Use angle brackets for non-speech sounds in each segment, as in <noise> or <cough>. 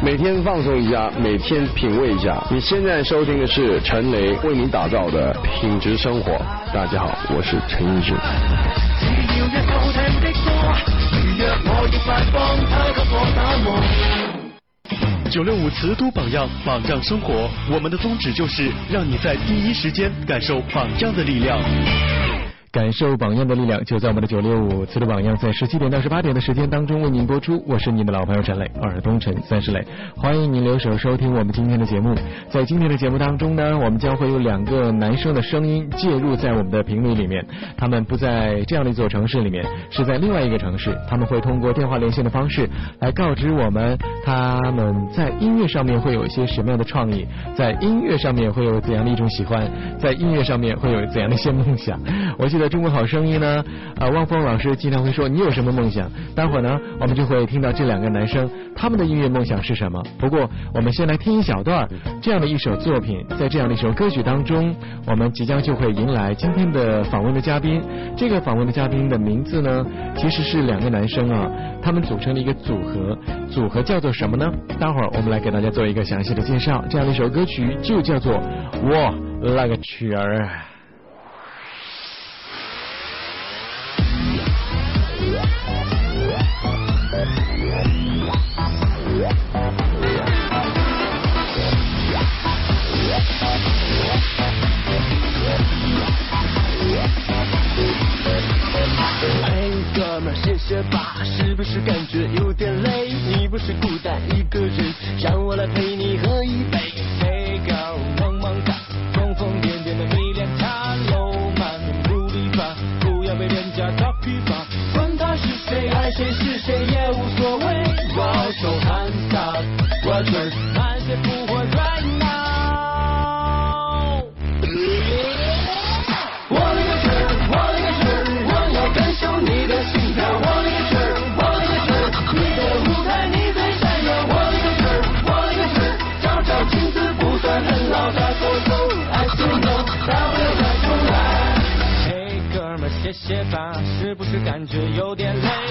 每天放松一下，每天品味一下。你现在收听的是陈雷为您打造的品质生活。大家好，我是陈奕迅。九六五瓷都榜样，榜样生活。我们的宗旨就是让你在第一时间感受榜样的力量。感受榜样的力量，就在我们的九六五次的榜样，在十七点到十八点的时间当中为您播出。我是您的老朋友陈磊，尔东陈三十磊，欢迎您留守收听我们今天的节目。在今天的节目当中呢，我们将会有两个男生的声音介入在我们的频率里面，他们不在这样的一座城市里面，是在另外一个城市，他们会通过电话连线的方式来告知我们他们在音乐上面会有一些什么样的创意，在音乐上面会有怎样的一种喜欢，在音乐上面会有怎样的一些梦想。我记得。中国好声音呢，呃，汪峰老师经常会说你有什么梦想？待会儿呢，我们就会听到这两个男生他们的音乐梦想是什么。不过，我们先来听一小段这样的一首作品，在这样的一首歌曲当中，我们即将就会迎来今天的访问的嘉宾。这个访问的嘉宾的名字呢，其实是两个男生啊，他们组成了一个组合，组合叫做什么呢？待会儿我们来给大家做一个详细的介绍。这样的一首歌曲就叫做《我那个曲儿》。这把是不是感觉有点累？你不是孤单一个人，让我来陪你喝一杯。Hey girl，萌萌哒，疯疯癫癫的迷恋他，浪漫努力吧，不要被人家打屁吧。管他是谁，爱谁是谁也无所谓。我手 hands up，我不是感觉有点累？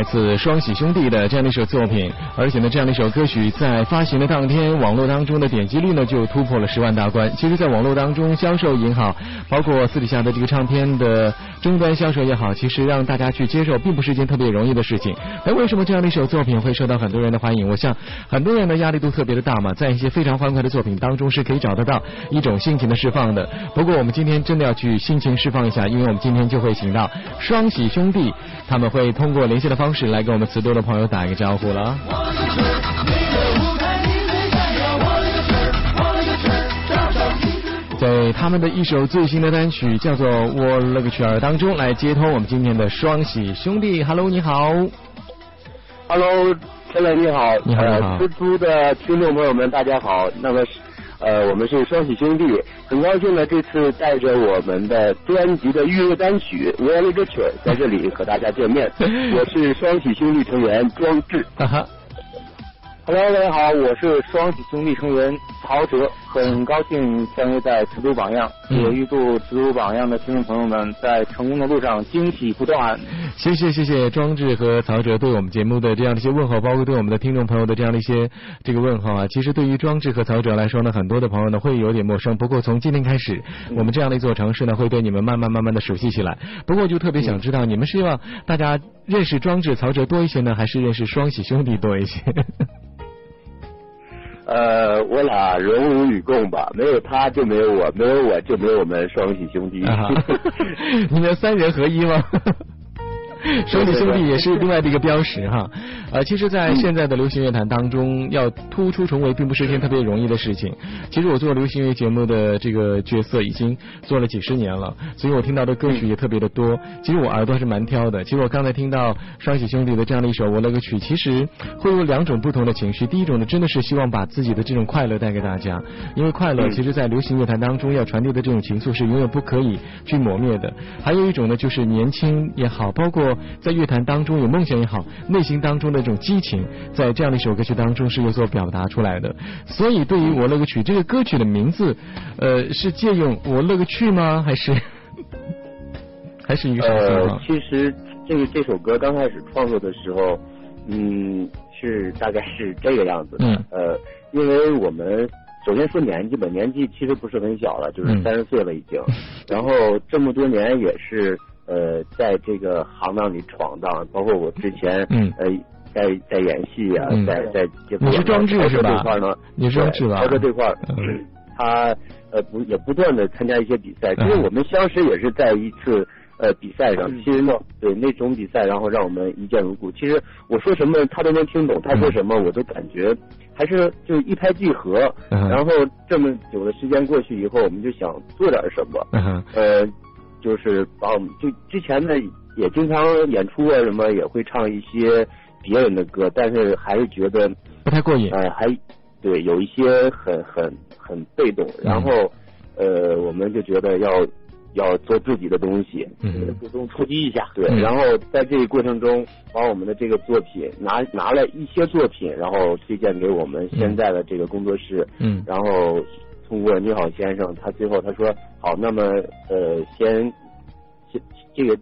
来自双喜兄弟的这样的一首作品，而且呢，这样的一首歌曲在发行的当天，网络当中的点击率呢就突破了十万大关。其实，在网络当中销售也好，包括私底下的这个唱片的终端销售也好，其实让大家去接受，并不是一件特别容易的事情。那为什么这样的一首作品会受到很多人的欢迎？我想，很多人的压力都特别的大嘛，在一些非常欢快的作品当中，是可以找得到一种心情的释放的。不过，我们今天真的要去心情释放一下，因为我们今天就会请到双喜兄弟，他们会通过连线的方式来跟我们慈多的朋友打一个招呼了。在他们的一首最新的单曲叫做《我勒个去儿》当中，来接通我们今天的双喜兄弟。Hello，你好。Hello，陈磊你好，你好蜘蛛的听众朋友们大家好，那么是呃我们是双喜兄弟，很高兴呢这次带着我们的专辑的预热单曲《我勒个去儿》在这里和大家见面，<laughs> 我是双喜兄弟成员庄志。哈 <laughs> 哈，Hello，大家好，我是双喜兄弟成员曹哲，很高兴相约在成都榜样，嗯也预祝成都榜样的听众朋友们在成功的路上惊喜不断。谢谢谢谢庄志和曹哲对我们节目的这样的一些问候，包括对我们的听众朋友的这样的一些这个问候啊。其实对于庄志和曹哲来说呢，很多的朋友呢会有点陌生。不过从今天开始，我们这样的一座城市呢，会对你们慢慢慢慢的熟悉起来。不过就特别想知道，你们是希望大家认识庄志、曹哲多一些呢，还是认识双喜兄弟多一些？呃，我俩荣辱与共吧，没有他就没有我，没有我就没有我们双喜兄弟。啊，<laughs> 你们三人合一吗？<laughs> <laughs> 双喜兄弟也是另外的一个标识哈。呃，其实，在现在的流行乐坛当中，要突出重围，并不是一件特别容易的事情。其实我做流行乐节目的这个角色已经做了几十年了，所以我听到的歌曲也特别的多。其实我耳朵还是蛮挑的。其实我刚才听到双喜兄弟的这样的一首《我那个曲》，其实会有两种不同的情绪。第一种呢，真的是希望把自己的这种快乐带给大家，因为快乐其实在流行乐坛当中要传递的这种情愫是永远不可以去磨灭的。还有一种呢，就是年轻也好，包括在乐坛当中有梦想也好，内心当中的这种激情，在这样的一首歌曲当中是有所表达出来的。所以，对于我那个曲这个歌曲的名字，呃，是借用我那个去吗？还是 <laughs> 还是一个什么情呃况？，其实这个这首歌刚开始创作的时候，嗯，是大概是这个样子的。嗯呃，因为我们首先说年纪吧，年纪其实不是很小了，就是嗯三十岁了已经。<laughs> 然后这么多年也是呃，在这个行当里闯荡，包括我之前嗯。呃。在在演戏啊，嗯。在在接你是装置是吧这块呢，你是装置吧对操作这块他呃不也不断的参加一些比赛，其实嗯。我们相识也是在一次呃比赛上，嗯。其实呢对那种比赛，然后让我们一见如故。其实我说什么他都能听懂，他说什么我都感觉还是就是一拍即合。嗯。然后这么久的时间过去以后，我们就想做点什么，嗯呃，就是把我们就之前呢也经常演出啊什么，也会唱一些别人的歌，但是还是觉得不太过瘾。呃，还对有一些很很很被动，嗯。然后呃，我们就觉得要要做自己的东西，嗯。主动出击一下，对，嗯。然后在这个过程中，把我们的这个作品拿拿了一些作品，然后推荐给我们现在的这个工作室，嗯。然后通过你好先生，他最后他说好，那么呃先。先这个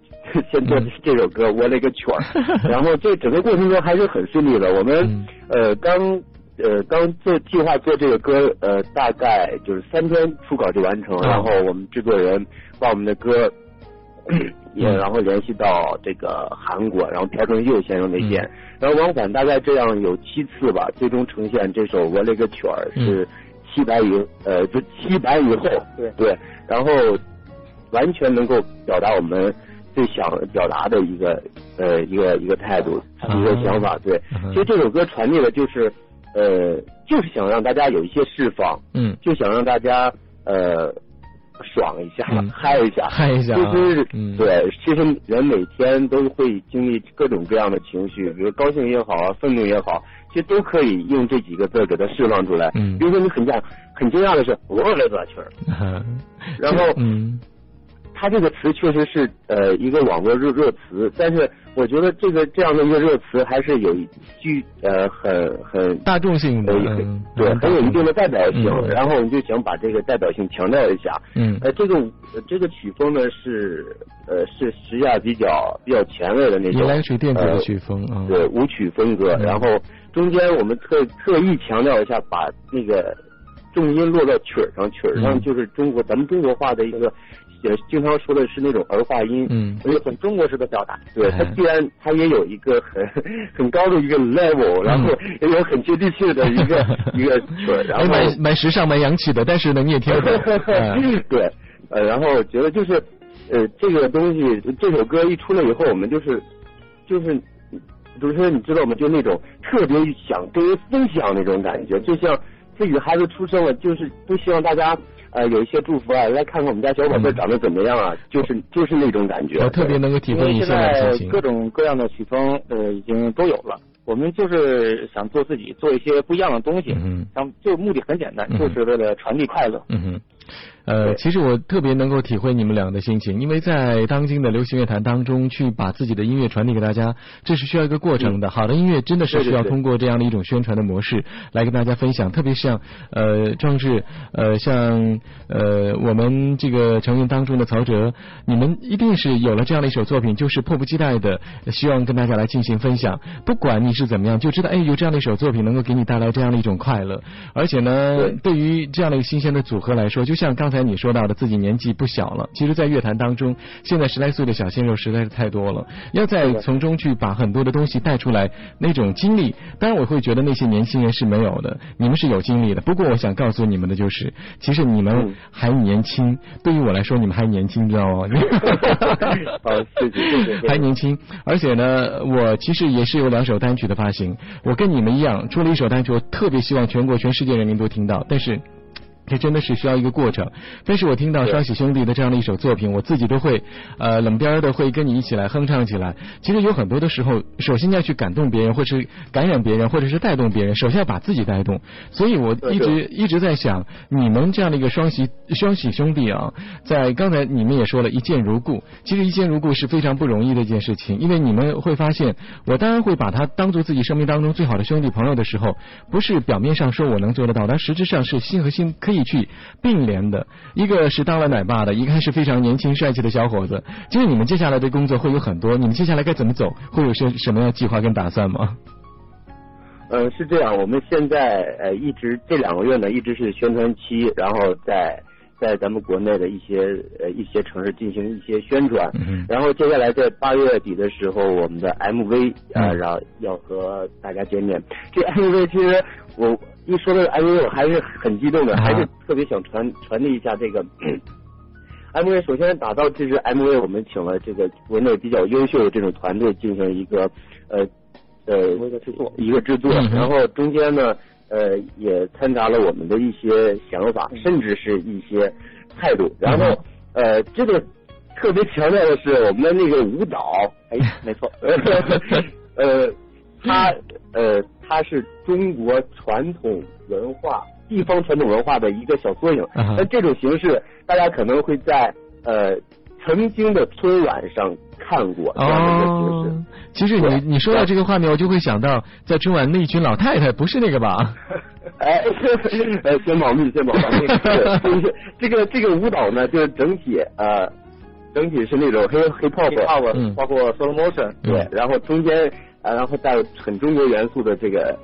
先做嗯。这首歌，我勒个曲儿，然后这整个过程中还是很顺利的。我们、嗯。呃刚呃刚做计划做这个歌，呃大概就是三天初稿就完成，哦然后我们制作人把我们的歌也嗯然后联系到这个韩国，然后朴正佑先生那边，嗯。然后往返大概这样有七次吧，最终呈现这首我勒个曲儿是七百以呃就七百以后，对。对，然后完全能够表达我们最想表达的一个呃一个一个态度一个想法，对嗯，其实这首歌传递的就是呃就是想让大家有一些释放，嗯就想让大家呃爽一下嗯，嗨一下，嗨一下啊其实嗯对，其实人每天都会经历各种各样的情绪，比如高兴也好啊，愤怒也好，其实都可以用这几个字给它释放出来。嗯。比如说你很惊很惊讶的是，我来这曲儿，嗯 <laughs> 然后嗯它这个词确实是呃一个网络热热词，但是我觉得这个这样的一个热词还是有一具呃很很大众性的呃嗯对嗯很有一定的代表性，嗯然后我们就想把这个代表性强调一下。嗯呃，这个呃这个曲风呢是呃是实际上比较比较前卫的那种，原来属于电子的呃曲风啊对舞曲风格，嗯然后中间我们特特意强调一下，把那个重音落到曲儿上，曲儿上嗯就是中国咱们中国话的一个。也经常说的是那种儿化音，嗯所以很中国式的表达。对，它哎既然它也有一个很很高的一个 level，然后也有很接地气的一个 <laughs> 一个曲，然哎后蛮蛮时尚蛮洋气的，但是呢你也听得懂。嗯对，呃，然后觉得就是，呃，这个东西，这首歌一出来以后，我们就是，就是，主持人你知道吗？就那种特别想跟人分享那种感觉，就像自己的孩子出生了，就是都希望大家呃有一些祝福啊，来看看我们家小宝贝嗯长得怎么样啊，就是就是那种感觉。我特别能够体会你因为现现在的在心情各。种各样的曲风呃已经都有了，我们就是想做自己，做一些不一样的东西。嗯想就目的很简单，嗯就是为了传递快乐。嗯哼，呃，其实我特别能够体会你们俩的心情，因为在当今的流行乐坛当中，去把自己的音乐传递给大家，这是需要一个过程的。好的音乐真的是需要通过这样的一种宣传的模式来跟大家分享，特别像呃壮志，呃像呃我们这个成员当中的曹哲，你们一定是有了这样的一首作品，就是迫不及待的希望跟大家来进行分享。不管你是怎么样，就知道哎有这样的一首作品能够给你带来这样的一种快乐，而且呢，对对于这样的一个新鲜的组合来说，就像刚才你说到的，自己年纪不小了。其实，在乐坛当中，现在十来岁的小鲜肉实在是太多了，要在从中去把很多的东西带出来，那种经历，当然我会觉得那些年轻人是没有的，你们是有经历的。不过，我想告诉你们的就是，其实你们还年轻。对于我来说，你们还年轻，知道吗？好，<laughs> 谢谢谢谢。还年轻，而且呢，我其实也是有两首单曲的发行。我跟你们一样，出了一首单曲，我特别希望全国全世界人民都听到，但是。这真的是需要一个过程，但是我听到双喜兄弟的这样的一首作品，我自己都会呃冷边的会跟你一起来哼唱起来。其实有很多的时候，首先要去感动别人，或是感染别人，或者是带动别人，首先要把自己带动。所以我一直一直在想，你们这样的一个双喜双喜兄弟啊，在刚才你们也说了一见如故，其实一见如故是非常不容易的一件事情，因为你们会发现，我当然会把他当做自己生命当中最好的兄弟朋友的时候，不是表面上说我能做得到，但实质上是心和心可以。去并联的，一个是当了奶爸的，一个是非常年轻帅气的小伙子。就是你们接下来的工作会有很多，你们接下来该怎么走？会有些什么样计划跟打算吗？呃，是这样，我们现在呃一直这两个月呢，一直是宣传期，然后在在咱们国内的一些呃一些城市进行一些宣传，然后接下来在八月底的时候，我们的 MV 啊，然后要和大家见面。这 MV 其实我。一说到 MV，我还是很激动的，还是特别想传传递一下这个 <clears throat> MV。首先打造这支 MV，我们请了这个国内比较优秀的这种团队进行一个呃呃一个制作，一个制作。然后中间呢，呃也掺杂了我们的一些想法，甚至是一些态度。然后呃这个特别强调的是我们的那个舞蹈，哎，没错，<laughs> 呃 <laughs> 它呃。它是中国传统文化、地方传统文化的一个小缩影。那这种形式，大家可能会在呃曾经的春晚上看过这样的一个形式。其实你你说到这个画面，我就会想到在春晚那一群老太太，不是那个吧？<laughs> 哎，呃，<laughs> 先保密，先保密。就 <laughs> 是这个这个舞蹈呢，就是整体呃整体是那种黑黑泡泡，包括 solo motion，对，然后中间。啊，然后带有很中国元素的这个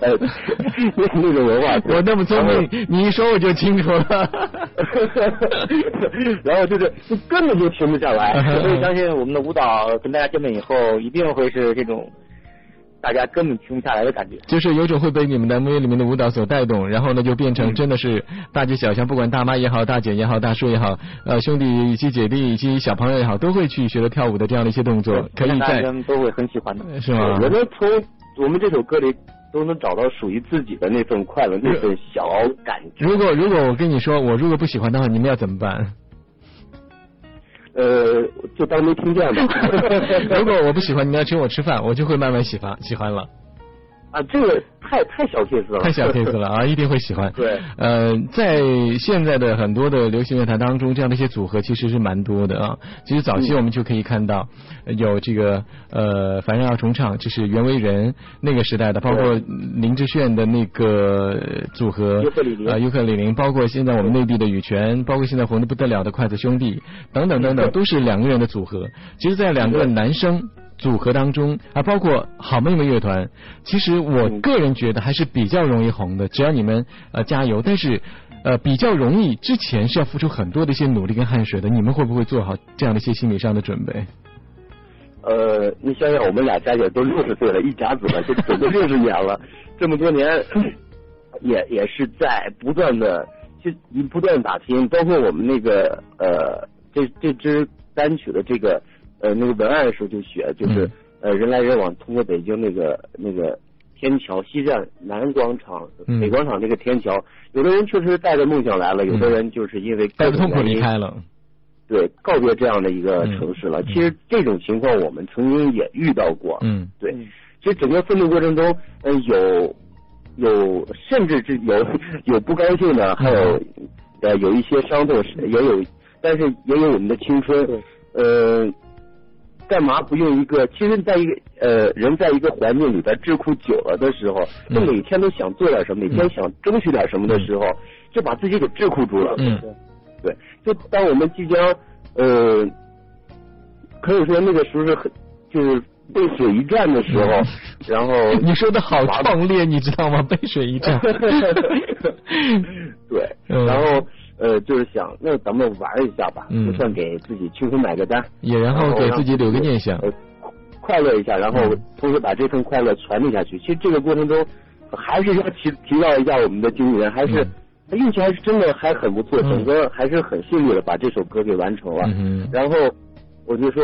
呃 <laughs> 那种文化，我那么聪明，你一说我就清楚了。<laughs> 然后就是根本就停不下来，<laughs> 所以相信我们的舞蹈跟大家见面以后，一定会是这种。大家根本停不下来的感觉，就是有种会被你们的 MV 里面的舞蹈所带动，然后呢就变成真的是大街小巷，不管大妈也好，大姐也好，大叔也好，呃兄弟以及姐弟以及小朋友也好，都会去学着跳舞的这样的一些动作，可以在都会很喜欢的，是吗？我们从我们这首歌里都能找到属于自己的那份快乐，那份小感觉。如果如果我跟你说，我如果不喜欢的话，你们要怎么办？呃，就当没听见吧。<laughs> <laughs> 如果我不喜欢，你们要请我吃饭，我就会慢慢喜欢喜欢了。啊，这个太太小 case 了，太小 case 了啊！一定会喜欢。<laughs> 对，呃，在现在的很多的流行乐坛当中，这样的一些组合其实是蛮多的啊。其实早期我们就可以看到有这个呃，凡人二重唱，这是袁惟仁那个时代的，包括林志炫的那个组合啊，尤克里林，包括现在我们内地的羽泉，包括现在红的不得了的筷子兄弟等等等等，都是两个人的组合。其实，在两个男生。组合当中啊，包括好妹妹乐团，其实我个人觉得还是比较容易红的，只要你们呃加油。但是呃比较容易之前是要付出很多的一些努力跟汗水的，你们会不会做好这样的一些心理上的准备？呃，你想想，我们俩加起来都六十岁了，<laughs> 一甲子了，就走了六十年了，这么多年也也是在不断的就不断打拼，包括我们那个呃这这支单曲的这个。呃，那个文案的时候就写，就是呃人来人往，通过北京那个那个天桥西站南广场北广场那个天桥，有的人确实带着梦想来了，有的人就是因为带着痛苦离开了，对，告别这样的一个城市了。其实这种情况我们曾经也遇到过，嗯，对，其实整个奋斗过程中，呃，有有甚至是有有不高兴的，还有呃有一些伤痛，也有，但是也有我们的青春，呃。干嘛不用一个？其实，在一个呃，人在一个环境里边智库久了的时候，就每天都想做点什么，每天想争取点什么的时候，就把自己给智库住了。嗯，对。就当我们即将呃，可以说那个时候是很就是背水一战的时候，然后 <laughs> 你说的好壮烈，你知道吗？背水一战。<laughs> <laughs> 对，然后呃，就是想那咱们玩一下吧，嗯就算给自己轻松买个单，也然后给自己留个念想。呃，快乐一下，然后嗯同时把这份快乐传递下去。其实这个过程中，还是要提提到一下我们的经纪人，还是嗯他运气还是真的还很不错，嗯整个还是很顺利的把这首歌给完成了。嗯，然后我就说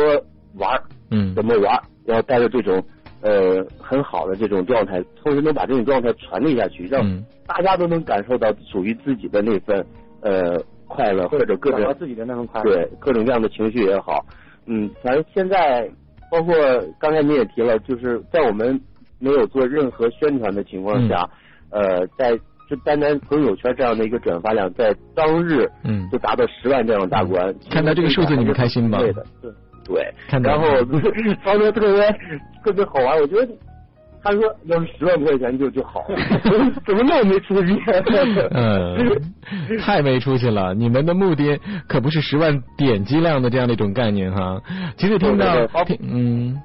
玩嗯怎么玩儿，然后带着这种呃很好的这种状态，同时能把这种状态传递下去，让嗯大家都能感受到属于自己的那份呃快乐，或者各种自己的那份快乐。对各种各样的情绪也好，嗯，反正现在包括刚才你也提了，就是在我们没有做任何宣传的情况下，呃，在就单单朋友圈这样的一个转发量，在当日嗯就达到十万这样的大关。看到这个数字你们开心吗对的，对对。然后 <laughs> 曹哥特别 <laughs> 特别好玩，我觉得。他说：“要是十万块钱就就好，<laughs> 怎么那么没出息？”嗯，<laughs> 太没出息了！你们的目的可不是十万点击量的这样的一种概念哈。其实听到嗯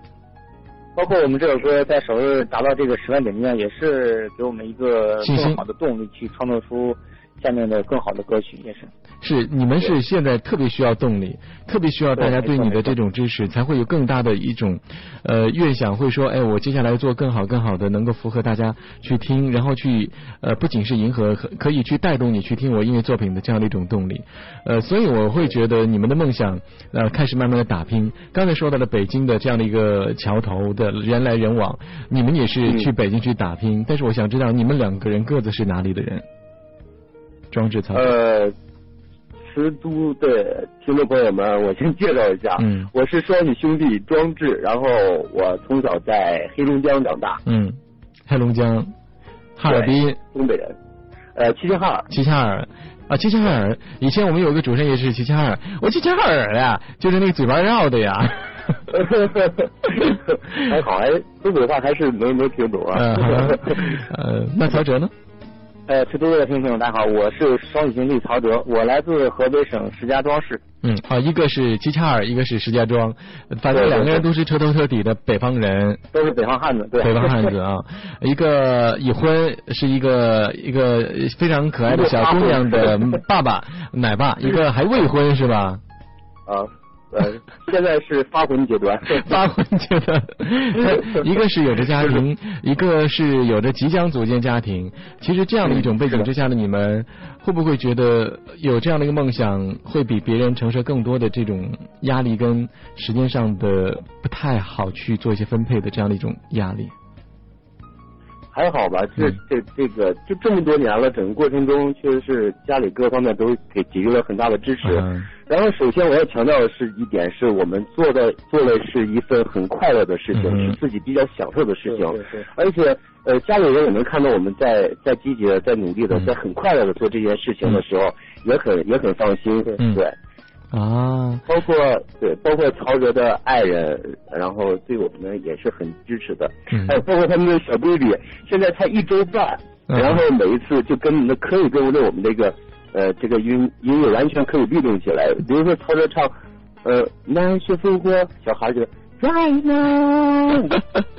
包括我们这首歌在首日达到这个十万点击量，也是给我们一个更好的动力，去创作出下面的更好的歌曲，也是。是你们是现在特别需要动力，特别需要大家对你的这种支持，才会有更大的一种呃愿想，会说哎，我接下来做更好更好的，能够符合大家去听，然后去呃不仅是迎合，可可以去带动你去听我音乐作品的这样的一种动力。呃，所以我会觉得你们的梦想呃开始慢慢的打拼。刚才说到了北京的这样的一个桥头的人来人往，你们也是去北京去打拼，但是我想知道你们两个人各自是哪里的人？装置操作。呃，瓷都的听众朋友们，我先介绍一下，嗯我是双喜兄弟装置，然后我从小在黑龙江长大，嗯，黑龙江、哈尔滨、东北人，呃，齐齐哈尔，齐齐哈尔啊，齐齐哈尔。以前我们有个主持人也是齐齐哈尔，我齐齐哈尔呀，就是那个嘴巴绕的呀。<laughs> 还好，还东北话还是能能听懂啊。呃，<laughs> 呃，那曹哲呢？呃，吃多多的听众大家好，我是双语兄弟曹哲，我来自河北省石家庄市。嗯，好，一个是齐齐哈尔，一个是石家庄，反正两个人都是彻头彻底的北方人。都是北方汉子，对，北方汉子啊，<laughs> 一个已婚，是一个一个非常可爱的小姑娘的爸爸奶爸，一个还未婚是吧？啊，呃，现在是发婚 <laughs> 阶段。发婚阶段，一个是有着家庭，一个是有着即将组建家庭。其实这样的一种背景之下的你们，会不会觉得有这样的一个梦想，会比别人承受更多的这种压力跟时间上的不太好去做一些分配的这样的一种压力？还好吧，这嗯这这个就这么多年了，整个过程中确实是家里各方面都给给予了很大的支持。嗯然后，首先我要强调的是一点，是我们做的做的是一份很快乐的事情，嗯是自己比较享受的事情。对对而且，呃，家里人也能看到我们在在积极的、在努力的、嗯在很快乐的做这件事情的时候，也很也很放心。嗯对，啊，包括对，包括曹哲的爱人，然后对我们也是很支持的。嗯还有包括他们的小 baby，现在才一周半，嗯然后每一次就跟那可以跟着我们这个呃这个音音乐完全可以律动起来。比如说曹哲唱呃南雪烽火，小孩就在呢。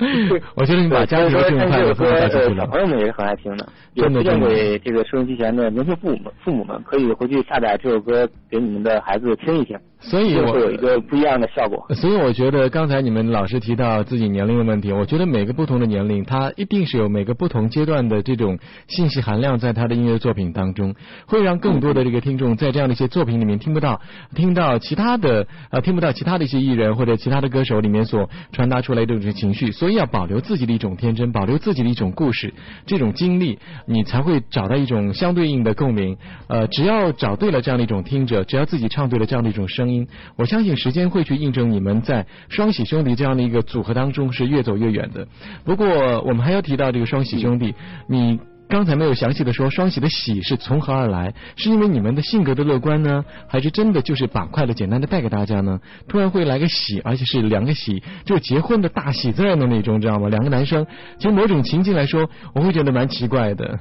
<laughs> 我觉得你把家庭的这种快乐分享出去呃，小朋。友们也是很爱听的，也真的推荐给这个收音机前的年轻父母们，父母们可以回去下载这首歌给你们的孩子听一听，所以我会有一个不一样的效果。<laughs> 所以我觉得刚才你们老师提到自己年龄的问题，我觉得每个不同的年龄，它一定是有每个不同阶段的这种信息含量在他的音乐作品当中，会让更多的这个听众在这样的一些作品里面听不到，听到其他的呃听不到其他的一些艺人或者其他的歌手里面所传达出来的这种情绪，所以要保留自己的一种天真，保留自己的一种故事，这种经历，你才会找到一种相对应的共鸣。呃，只要找对了这样的一种听者，只要自己唱对了这样的一种声音，我相信时间会去印证你们在双喜兄弟这样的一个组合当中是越走越远的。不过我们还要提到这个双喜兄弟，你。刚才没有详细的说双喜的喜是从何而来，是因为你们的性格的乐观呢，还是真的就是把快乐简单的带给大家呢？突然会来个喜，而且是两个喜，就结婚的大喜字的那种，知道吗？两个男生，其实某种情境来说，我会觉得蛮奇怪的。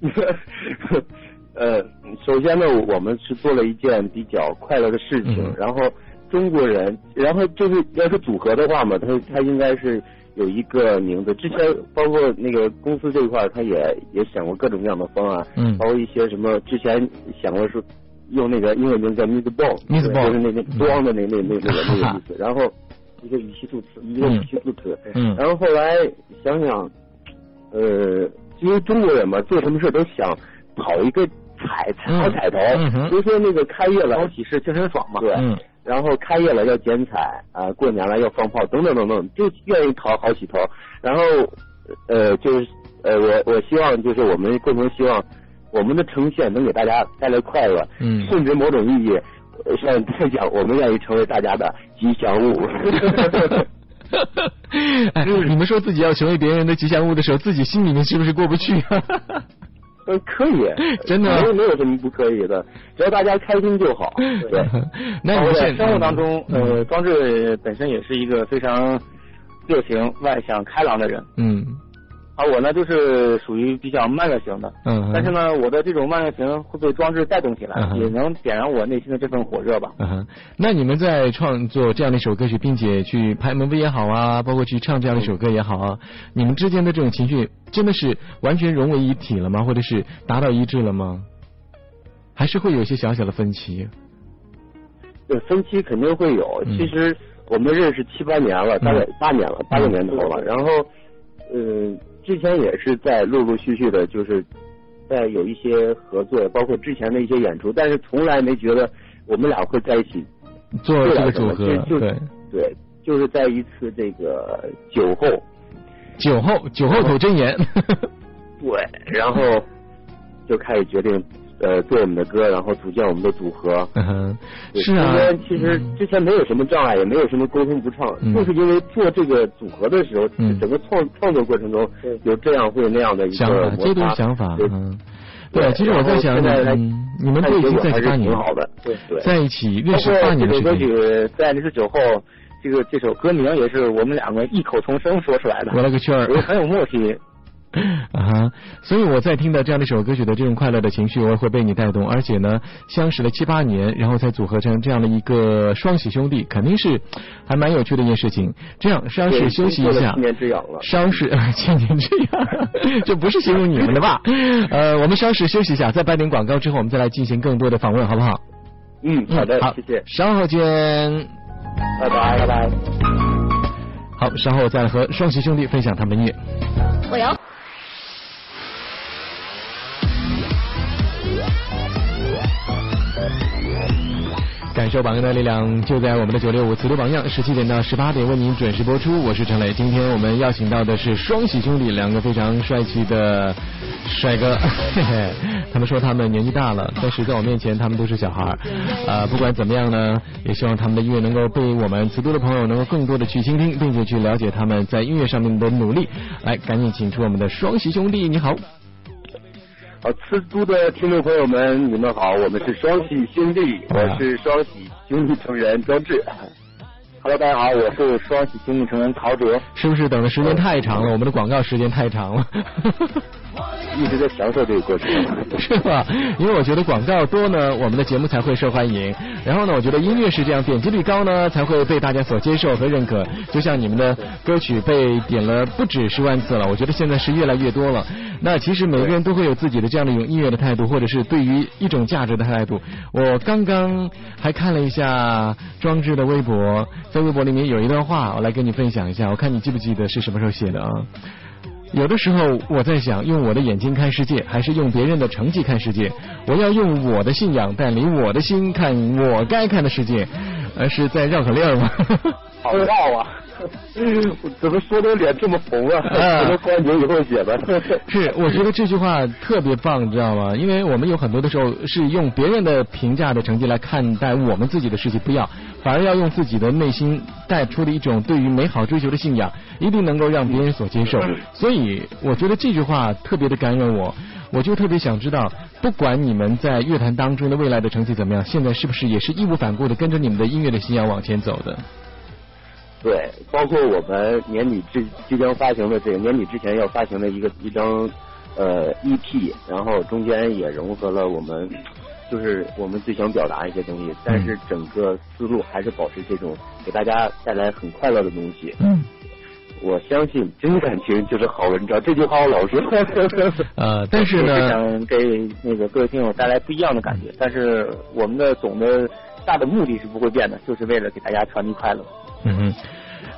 <laughs> 呃，首先呢，我们是做了一件比较快乐的事情，嗯然后中国人，然后就是要是组合的话嘛，他他应该是有一个名字。之前包括那个公司这一块，他也也想过各种各样的方案，嗯包括一些什么之前想过是用那个英文名叫 Miss Miss Ball，Ball 就是那那装的那那那那个那个意思。然后一个语气助词，一个语气助词。嗯然后后来想想，呃，因为中国人嘛，做什么事都想讨一个彩彩头嗯哼，比如说那个开业了好，喜事精神爽嘛。对，嗯然后开业了要剪彩啊、过年了要放炮，等等等等，就愿意讨好喜头。然后呃，就是呃，我我希望就是我们共同希望我们的呈现能给大家带来快乐，嗯 <laughs> 甚至某种意义呃上来讲，我们愿意成为大家的吉祥物。<laughs> 哎，你们说自己要成为别人的吉祥物的时候，自己心里面是不是过不去？嗯，可以，<laughs> 真的没有没有什么不可以的，只要大家开心就好。<laughs> 对，<laughs> 那我在生活当中，嗯。呃，庄志本身也是一个非常热情、外向、开朗的人，嗯而我呢就是属于比较慢热型的。嗯，但是呢，我的这种慢热型会被装置带动起来，嗯也能点燃我内心的这份火热吧。嗯哼，那你们在创作这样的一首歌曲，并且去拍 MV 也好啊，包括去唱这样的一首歌也好啊，你们之间的这种情绪真的是完全融为一体了吗？或者是达到一致了吗？还是会有一些小小的分歧？对，分歧肯定会有。嗯其实我们认识七八年了，大概八年了，八个年头了。然后，呃，之前也是在陆陆续续的，就是在有一些合作，包括之前的一些演出，但是从来没觉得我们俩会在一起做这个组合就，对，对，就是在一次这个酒后，酒后酒后吐真言，<laughs> 对，然后就开始决定呃做我们的歌，然后组建我们的组合。嗯哼，是啊。中间，其实之前没有什么障碍，也没有什么沟通不畅，嗯。就是因为做这个组合的时候，嗯。整个创创作过程中有这样会有那样的一想法，个想法，对。嗯。对，其实我在想，然后现在嗯，你们看都已经结果还是在一起八年挺，好的，对对。在一起认包识八括这首歌年的时间，曲在那次酒后，这个这首歌名也是我们两个异口同声说出来的，我了个圈儿。也很有默契。<laughs> 啊哈，所以我在听到这样的一首歌曲的这种快乐的情绪，我也会被你带动，而且呢，相识了七八年，然后才组合成这样的一个双喜兄弟，肯定是还蛮有趣的一件事情。这样稍事休息一下七。年之痒了。稍事 <laughs> 千年之痒，这不是形容你们的吧？呃，我们稍事休息一下，在半点广告之后，我们再来进行更多的访问，好不好？嗯，好的，好谢谢，稍后见。拜拜，拜拜。好，稍后再和双喜兄弟分享他们的音乐。我要。感受榜样的力量，就在我们的九六五磁力榜样，十七点到十八点为您准时播出。我是陈磊，今天我们邀请到的是双喜兄弟，两个非常帅气的帅哥。<laughs> 他们说他们年纪大了，但是在我面前他们都是小孩。不管怎么样呢，也希望他们的音乐能够被我们磁都的朋友能够更多的去倾听，并且去了解他们在音乐上面的努力。来，赶紧请出我们的双喜兄弟，你好。好，吃猪的听众朋友们，你们好，我们是双喜兄弟，我是双喜兄弟成员庄志。Hello，大家好，我是双喜兄弟成员陶喆。是不是等的时间太长了？我们的广告时间太长了。<laughs> 一直在享受这个过程。<laughs> 是吧？因为我觉得广告多呢，我们的节目才会受欢迎。然后呢，我觉得音乐是这样，点击率高呢，才会被大家所接受和认可。就像你们的歌曲被点了不止十万次了，我觉得现在是越来越多了。那其实每个人都会有自己的这样的一种音乐的态度，或者是对于一种价值的态度。我刚刚还看了一下庄志的微博，在微博里面有一段话，我来跟你分享一下，我看你记不记得是什么时候写的啊？有的时候我在想，用我的眼睛看世界，还是用别人的成绩看世界？我要用我的信仰带领我的心看我该看的世界，而是在绕口令吗？好绕啊！我怎么说的脸这么红啊？啊可能关节以后写的。是，我觉得这句话特别棒，你知道吗？因为我们有很多的时候是用别人的评价的成绩来看待我们自己的事情，不要，反而要用自己的内心带出的一种对于美好追求的信仰，一定能够让别人所接受。所以我觉得这句话特别的感染我，我就特别想知道，不管你们在乐坛当中的未来的成绩怎么样，现在是不是也是义无反顾的跟着你们的音乐的信仰往前走的？对，包括我们年底之即将发行的这个年底之前要发行的一个一张呃 EP，然后中间也融合了我们就是我们最想表达一些东西，但是整个思路还是保持这种给大家带来很快乐的东西。嗯我相信真感情就是好文章，这句话我老说。呃，但是也呢，想给那个各位听友带来不一样的感觉，但是我们的总的大的目的是不会变的，就是为了给大家传递快乐。嗯哼，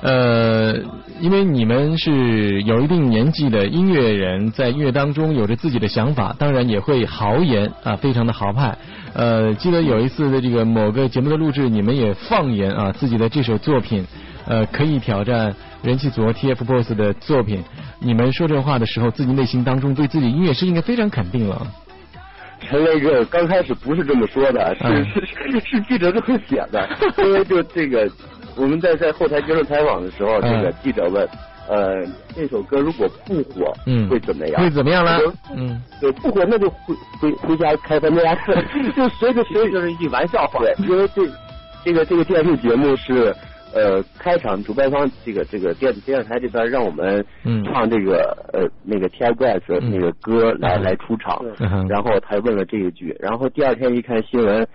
呃，因为你们是有一定年纪的音乐人，在音乐当中有着自己的想法，当然也会豪言啊，非常的豪派。呃，记得有一次的这个某个节目的录制，你们也放言啊，自己的这首作品，呃，可以挑战人气组合 TFBOYS 的作品。你们说这话的时候，自己内心当中对自己音乐是应该非常肯定了。陈雷哥刚开始不是这么说的，是、嗯是是是记者这么写的，<laughs> 因为就这个我们在在后台接受采访的时候，嗯这个记者问，呃，这首歌如果不火，嗯会怎么样？会怎么样呢？嗯，对，不火那就回回回家开饭店，<laughs> 就随着随就是一句玩笑话。对，因为这这个这个电视节目是呃开场主办方这个这个电电视台这边让我们嗯唱这个呃那个 TFBOYS 嗯那个歌来嗯来出场嗯，然后他问了这一句，然后第二天一看新闻，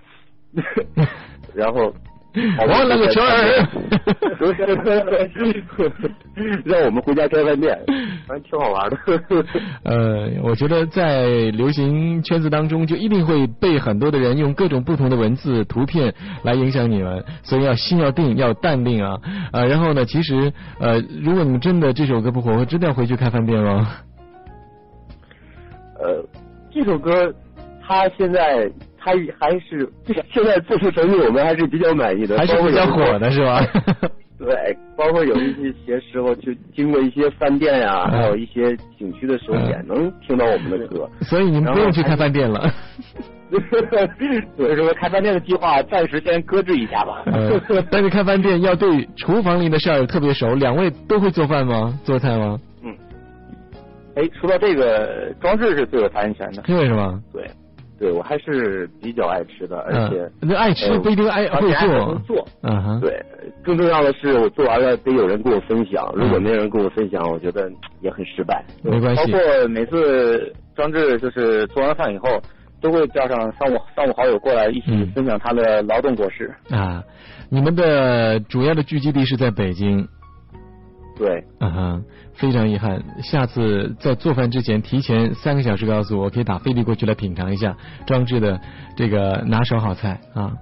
<laughs> <laughs> 然后。我那个圈儿 <laughs> 让我们回家开饭店，反正挺好玩的。<laughs> 呃，我觉得在流行圈子当中，就一定会被很多的人用各种不同的文字、图片来影响你们，所以要心要定，要淡定啊。呃，然后呢，其实呃，如果你们真的这首歌不火，我真的要回去开饭店了？呃，这首歌它现在它还是现在做出成绩，我们还是比较满意的，还是比较火的是吧？<laughs> <laughs> 对，包括有一些时候就经过一些饭店呀、嗯还有一些景区的时候，嗯也能听到我们的歌。<laughs> 所以你们不用去开饭店了。所以说，开饭店的计划暂时先搁置一下吧。呃，但是开饭店要对厨房里的事儿特别熟，两位都会做饭吗？做菜吗？嗯。哎，说到这个，装置是最有发言权的。因为什么？对，对我还是比较爱吃的，而且嗯，那爱吃呃不一定爱会而且能。做。嗯哼。对，更重要的是，我做完了得有人跟我分享。如果嗯没有人跟我分享，我觉得也很失败。没关系。包括每次装置就是做完饭以后，都会叫上三五三五好友过来一起嗯分享他的劳动果实。啊，你们的主要的聚集地是在北京。对，嗯哼，非常遗憾，下次在做饭之前提前三个小时告诉我，我可以打飞的过去来品尝一下装置的这个拿手好菜啊。嗯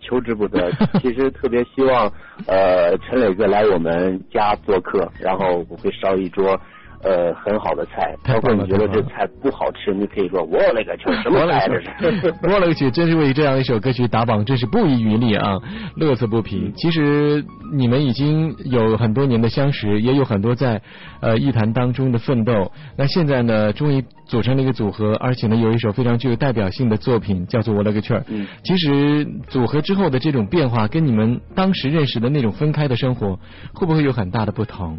求之不得。<laughs> 其实特别希望呃陈磊哥来我们家做客，然后我会烧一桌。呃，很好的菜，太棒了包括你觉得这菜不好吃，你可以说我勒个去，<laughs> 什么我勒菜这个是？<laughs> 我勒个去，真是为这样一首歌曲打榜，真是不遗余力啊，乐此不疲。其实你们已经有很多年的相识，也有很多在呃艺坛当中的奋斗。那现在呢，终于组成了一个组合，而且呢，有一首非常具有代表性的作品，叫做《我勒个去》。嗯其实组合之后的这种变化，跟你们当时认识的那种分开的生活，会不会有很大的不同？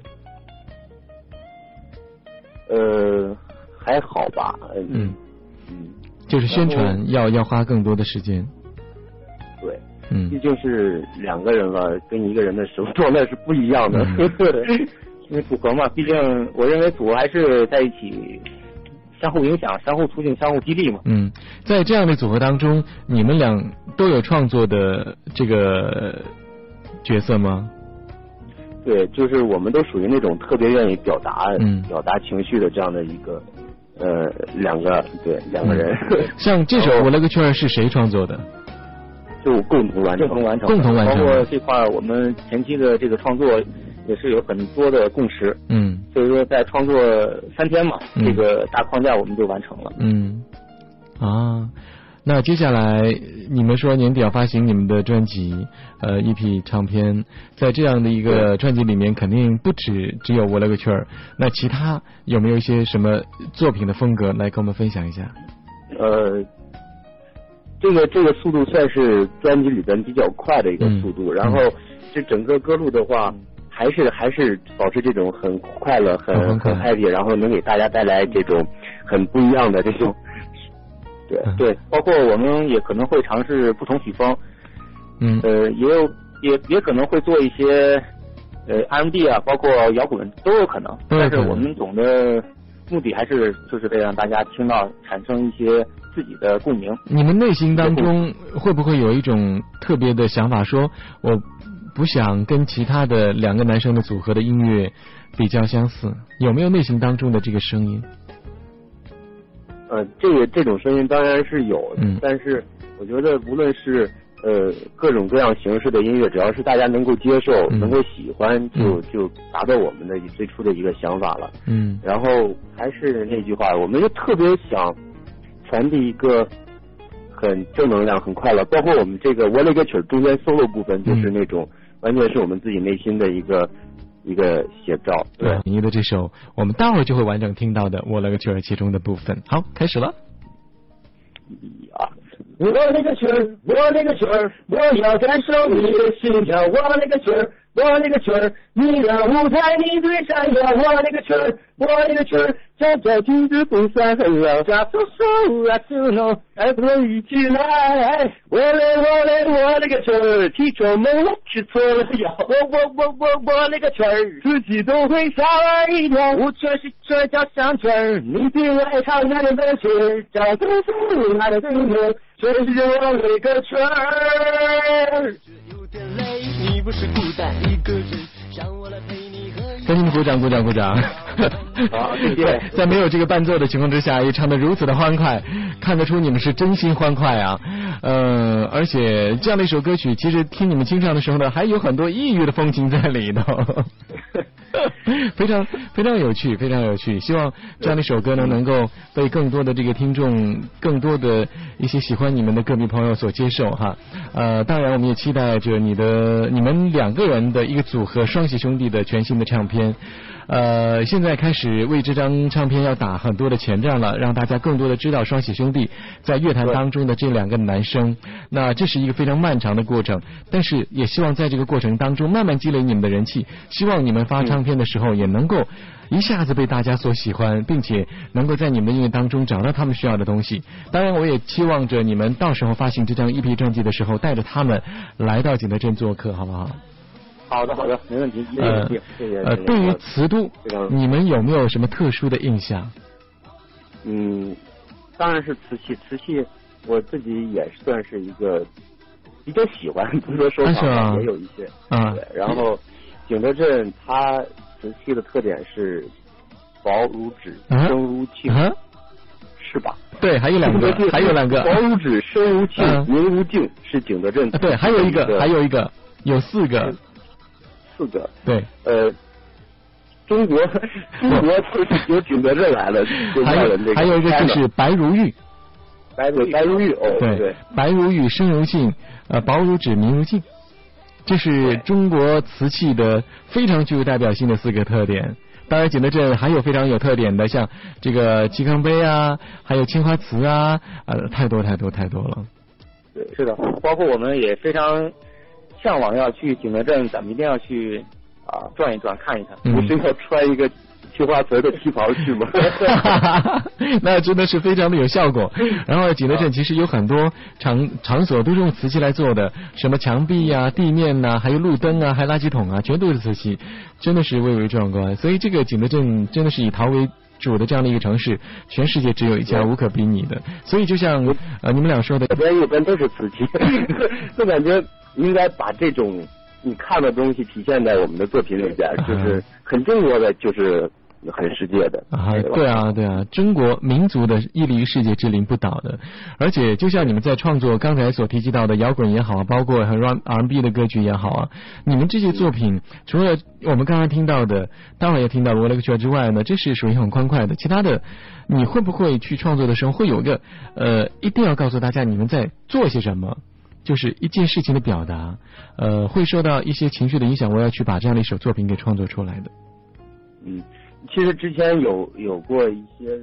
呃，还好吧，嗯嗯，就是宣传要要花更多的时间。对，嗯毕竟是两个人了，跟一个人的时候状态是不一样的。<laughs> 嗯因为组合嘛，毕竟我认为组合还是在一起相互影响、相互促进、相互激励嘛。嗯，在这样的组合当中，你们俩都有创作的这个角色吗？对，就是我们都属于那种特别愿意表达、嗯表达情绪的这样的一个呃两个对两个人，<laughs> 像这首《我勒个圈儿》是谁创作的？就共同完成。共同完成，共同完成包括这块，我们前期的这个创作也是有很多的共识，嗯所以说在创作三天嘛，嗯这个大框架我们就完成了。嗯啊。那接下来你们说年底要发行你们的专辑，呃，EP 唱片，在这样的一个专辑里面，肯定不止只有我勒个圈儿。那其他有没有一些什么作品的风格来跟我们分享一下？呃，这个这个速度算是专辑里边比较快的一个速度，嗯然后这整个歌路的话。还是还是保持这种很快乐、很很 happy，然后能给大家带来这种很不一样的这种，对嗯对，包括我们也可能会尝试不同曲风，嗯呃，也有也也可能会做一些呃 R&B 啊，包括摇滚都有可能。都有可能但是我们总的目的还是就是为了让大家听到，产生一些自己的共鸣。你们内心当中会不会有一种特别的想法，说我不想跟其他的两个男生的组合的音乐比较相似？有没有内心当中的这个声音？呃，这个这种声音当然是有，嗯。但是我觉得无论是呃各种各样形式的音乐，只要是大家能够接受、嗯。能够喜欢，就嗯。就达到我们的最初的一个想法了。嗯。然后还是那句话，我们就特别想传递一个很正能量、很快乐。包括我们这个我勒个曲儿中间 solo 部分，就是嗯。那种、完全是我们自己内心的一个一个写照。对，你的这首我们待会儿就会完整听到的《我勒个去儿》其中的部分。好，开始了。啊，我勒个去儿，我勒个去儿，我要感受你的心跳。我勒个去儿，我那个曲儿，你的舞台你最闪耀。我那个曲儿，我那个曲儿，站在君子不散很老。加速手啊，就能爱不能一起来。我嘞我嘞我那个曲儿，提着梦来吃错了药。我我我我我那个曲儿，自己都会吓了一跳。我全是这叫香曲儿，你别来唱那个曲儿，找不出那个对面，全是我那个曲儿。不是孤单一个人，让我来陪你喝一给你们鼓掌，鼓掌，鼓掌！好谢谢在在没有这个伴奏的情况之下，也唱得如此的欢快，看得出你们是真心欢快啊。呃，而且这样的一首歌曲，其实听你们清唱的时候呢，还有很多异域的风情在里头。<laughs> 非常非常有趣，非常有趣。希望这样的一首歌呢，能够被更多的这个听众、更多的一些喜欢你们的歌迷朋友所接受哈。呃，当然我们也期待着你的你们两个人的一个组合双喜兄弟的全新的唱片。呃，现在开始为这张唱片要打很多的前站了，让大家更多的知道双喜兄弟在乐坛当中的这两个男生。那这是一个非常漫长的过程，但是也希望在这个过程当中慢慢积累你们的人气，希望你们发唱片的时候也能够一下子被大家所喜欢，并且能够在你们音乐当中找到他们需要的东西。当然，我也期望着你们到时候发行这张 EP 专辑的时候，带着他们来到景德镇做客，好不好？好的好的，没问题，一定呃，谢谢。呃，谢谢对于瓷都，你们有没有什么特殊的印象？嗯，当然是瓷器，瓷器我自己也算是一个比较喜欢，不是说收藏也有一些。啊对，然后景德镇它瓷器的特点是薄如纸，啊声如磬，啊，是吧？对，还有两个，还有两个，薄如纸，声如磬，嗯明如镜，是景德镇。啊对，还有一个，还有一个，有四个，四个。对，呃，中国 <laughs> 中国就是由景德镇来的，就还有还有一个就是白如玉，白如白如玉哦，对对，白如玉，生如磬，呃，薄如纸，明如镜，这是中国瓷器的非常具有代表性的四个特点。当然，景德镇还有非常有特点的，像这个鸡缸杯啊，还有青花瓷啊，呃，太多太多太多了。对，是的，包括我们也非常向往要去景德镇，咱们一定要去啊转一转看一看。嗯不是要穿一个青花瓷的旗袍去吗？<laughs> 那真的是非常的有效果。然后景德镇其实有很多场场所都是用瓷器来做的，什么墙壁呀、地面呐、还有路灯啊，还有垃圾桶啊，全都是瓷器，真的是蔚为壮观。所以这个景德镇真的是以陶为主的这样的一个城市，全世界只有一家，无可比拟的。所以就像呃你们俩说的左，边右边都是瓷器，就感觉应该把这种你看的东西体现在我们的作品里边，就是很中国的，就是很世界的。啊，吧对啊，对啊，中国民族的屹立于世界之林不倒的，而且就像你们在创作刚才所提及到的摇滚也好，包括很 R&B 的歌曲也好啊，你们这些作品除了我们刚刚听到的，当然也听到我勒克圈之外呢，这是属于很欢快的。其他的，你会不会去创作的时候会有个呃，一定要告诉大家你们在做些什么？就是一件事情的表达，呃，会受到一些情绪的影响，我要去把这样的一首作品给创作出来的。嗯，其实之前有有过一些，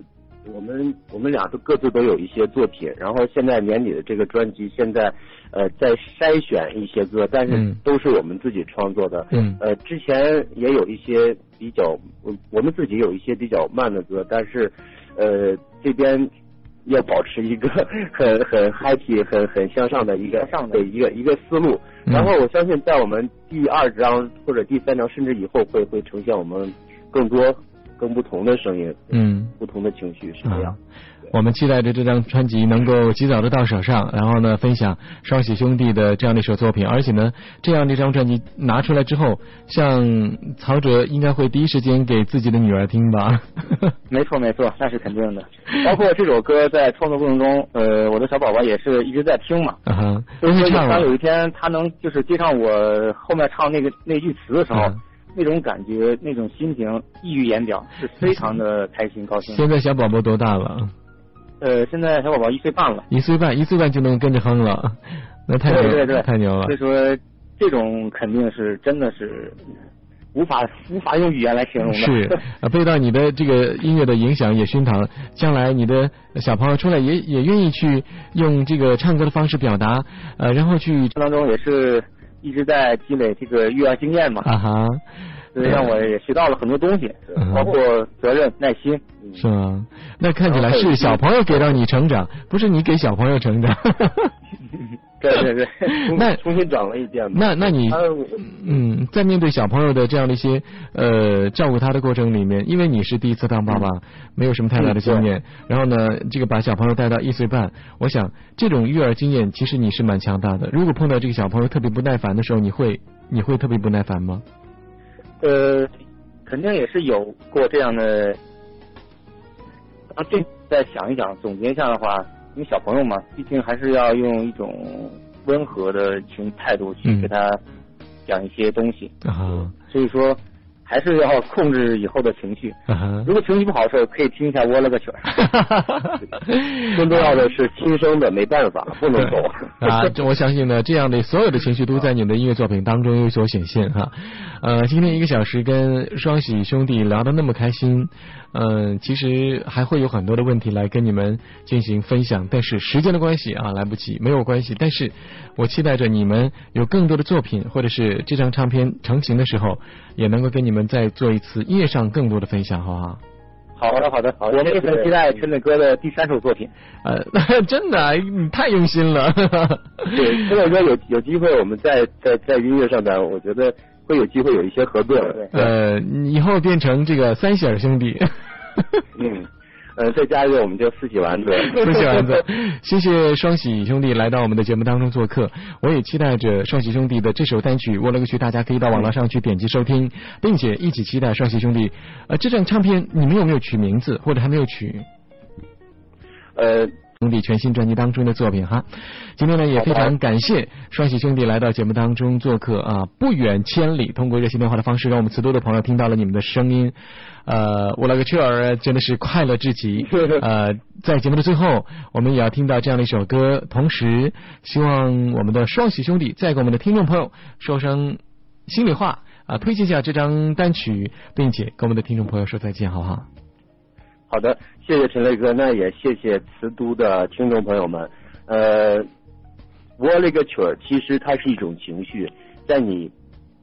我们我们俩都各自都有一些作品，然后现在年底的这个专辑，现在呃在筛选一些歌，但是嗯都是我们自己创作的。嗯呃，之前也有一些比较，我我们自己有一些比较慢的歌，但是呃这边。要保持一个 <laughs> 很很 happy、很很向上的一个上的。对一个一个思路，嗯。然后我相信在我们第二章或者第三章，甚至以后会会呈现我们更多更不同的声音，嗯，不同的情绪是这样。啊我们期待着这张专辑能够及早的到手上，然后呢，分享双喜兄弟的这样的一首作品，而且呢，这样的一张专辑拿出来之后，像曹哲应该会第一时间给自己的女儿听吧？<laughs> 没错没错，那是肯定的。包括这首歌在创作过程中，呃，我的小宝宝也是一直在听嘛。啊哈，所以说，会唱了当有一天他能就是接上我后面唱那个那句词的时候，嗯那种感觉、那种心情溢于言表，是非常的开心高兴。现在小宝宝多大了？呃，现在小宝宝一岁半了，一岁半，一岁半就能跟着哼了，那太牛了，对对对，太牛了所以。说，这种肯定是真的是无法无法用语言来形容的。是，啊，被到你的这个音乐的影响也熏陶，将来你的小朋友出来也也愿意去用这个唱歌的方式表达，呃，然后去当中也是一直在积累这个育儿经验嘛，啊哈，所以让我也学到了很多东西嗯，包括责任、耐心。是吗？那看起来是小朋友给到你成长，不是你给小朋友成长。<laughs> 对对对，<laughs> 那重新长了一遍。那那你嗯，在面对小朋友的这样的一些呃照顾他的过程里面，因为你是第一次当爸爸，没有什么太大的经验，然后呢，这个把小朋友带到一岁半，我想这种育儿经验其实你是蛮强大的。如果碰到这个小朋友特别不耐烦的时候，你会你会特别不耐烦吗？呃，肯定也是有过这样的。啊，这再想一想，总结一下的话，因为小朋友嘛，毕竟还是要用一种温和的情态度去嗯。给他讲一些东西，啊。所以说还是要控制以后的情绪。如果情绪不好的时候，可以听一下我了个曲儿。<laughs> 更重要的是亲生的，没办法，不能走。啊，这我相信呢，这样的所有的情绪都在你们的音乐作品当中有所显现哈。呃，今天一个小时跟双喜兄弟聊得那么开心，嗯、其实还会有很多的问题来跟你们进行分享，但是时间的关系啊，来不及，没有关系。但是我期待着你们有更多的作品，或者是这张唱片成型的时候，也能够跟你们再做一次音乐上更多的分享，好不好？好的，好的，好的我们也很期待陈磊哥的第三首作品。呃，<laughs> 真的啊，你太用心了。对，陈磊哥有有机会，我们在在在音乐上边，我觉得会有机会有一些合作的。呃，以后变成这个三喜儿兄弟。嗯，呃，再加一个我们就四喜丸子。<laughs> 四喜丸子，谢谢双喜兄弟来到我们的节目当中做客。我也期待着双喜兄弟的这首单曲《我勒个去》，大家可以到网络上去点击收听，并且一起期待双喜兄弟。呃，这张唱片你们有没有取名字，或者还没有取？呃，兄弟全新专辑当中的作品哈。今天呢也非常感谢双喜兄弟来到节目当中做客啊，不远千里，通过热线电话的方式，让我们慈都的朋友听到了你们的声音。呃，我勒个去儿，真的是快乐至极。<laughs> 呃，在节目的最后，我们也要听到这样的一首歌，同时希望我们的双喜兄弟再给我们的听众朋友说声心里话啊，推荐一下这张单曲，并且跟我们的听众朋友说再见，好不好？好的，谢谢陈雷哥，那也谢谢瓷都的听众朋友们。呃，我勒个曲儿，其实它是一种情绪，在你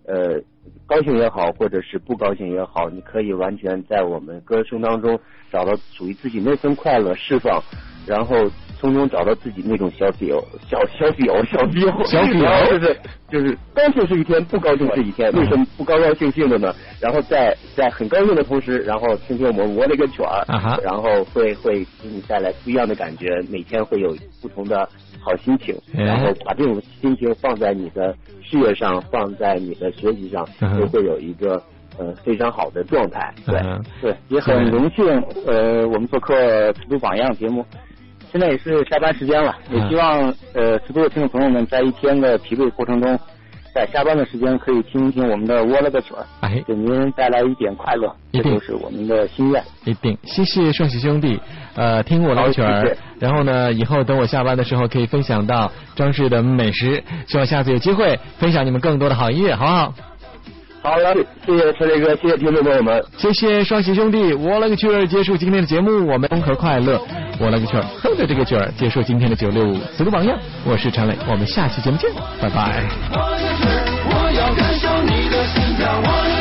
呃高兴也好，或者是不高兴也好，你可以完全在我们歌声当中找到属于自己那份快乐释放，然后从中找到自己那种小比欧、小小比欧、小比欧、<laughs> 小比欧然后就是就是高兴是一天，不高兴是一天，为什么不高高兴兴的呢？然后在在很高兴的同时，然后听听我们我勒个曲儿，啊然后会会给你带来不一样的感觉，每天会有不同的好心情，哎。然后把这种心情放在你的事业上，放在你的学习上，嗯哼。都会有一个呃非常好的状态。对，嗯对，也很荣幸，呃，我们做客《成都榜样》节目。现在也是下班时间了，嗯。也希望呃直播的听众朋友们在一天的疲惫过程中，在下班的时间可以听一听我们的窝了个曲儿，哎，给您带来一点快乐，这就是我们的心愿。一定，谢谢双喜兄弟，呃，听我的曲儿。谢谢，然后呢，以后等我下班的时候可以分享到装饰的美食，希望下次有机会分享你们更多的好音乐，好不好？好了，谢谢陈磊哥，谢谢听众朋友们。谢谢双喜兄弟，我勒个去儿！结束今天的节目，我们综合快乐，我勒个去儿，哼着这个曲儿，结束今天的九六五死个榜样。我是陈磊，我们下期节目见，拜拜。我我要感受你的心跳，我的曲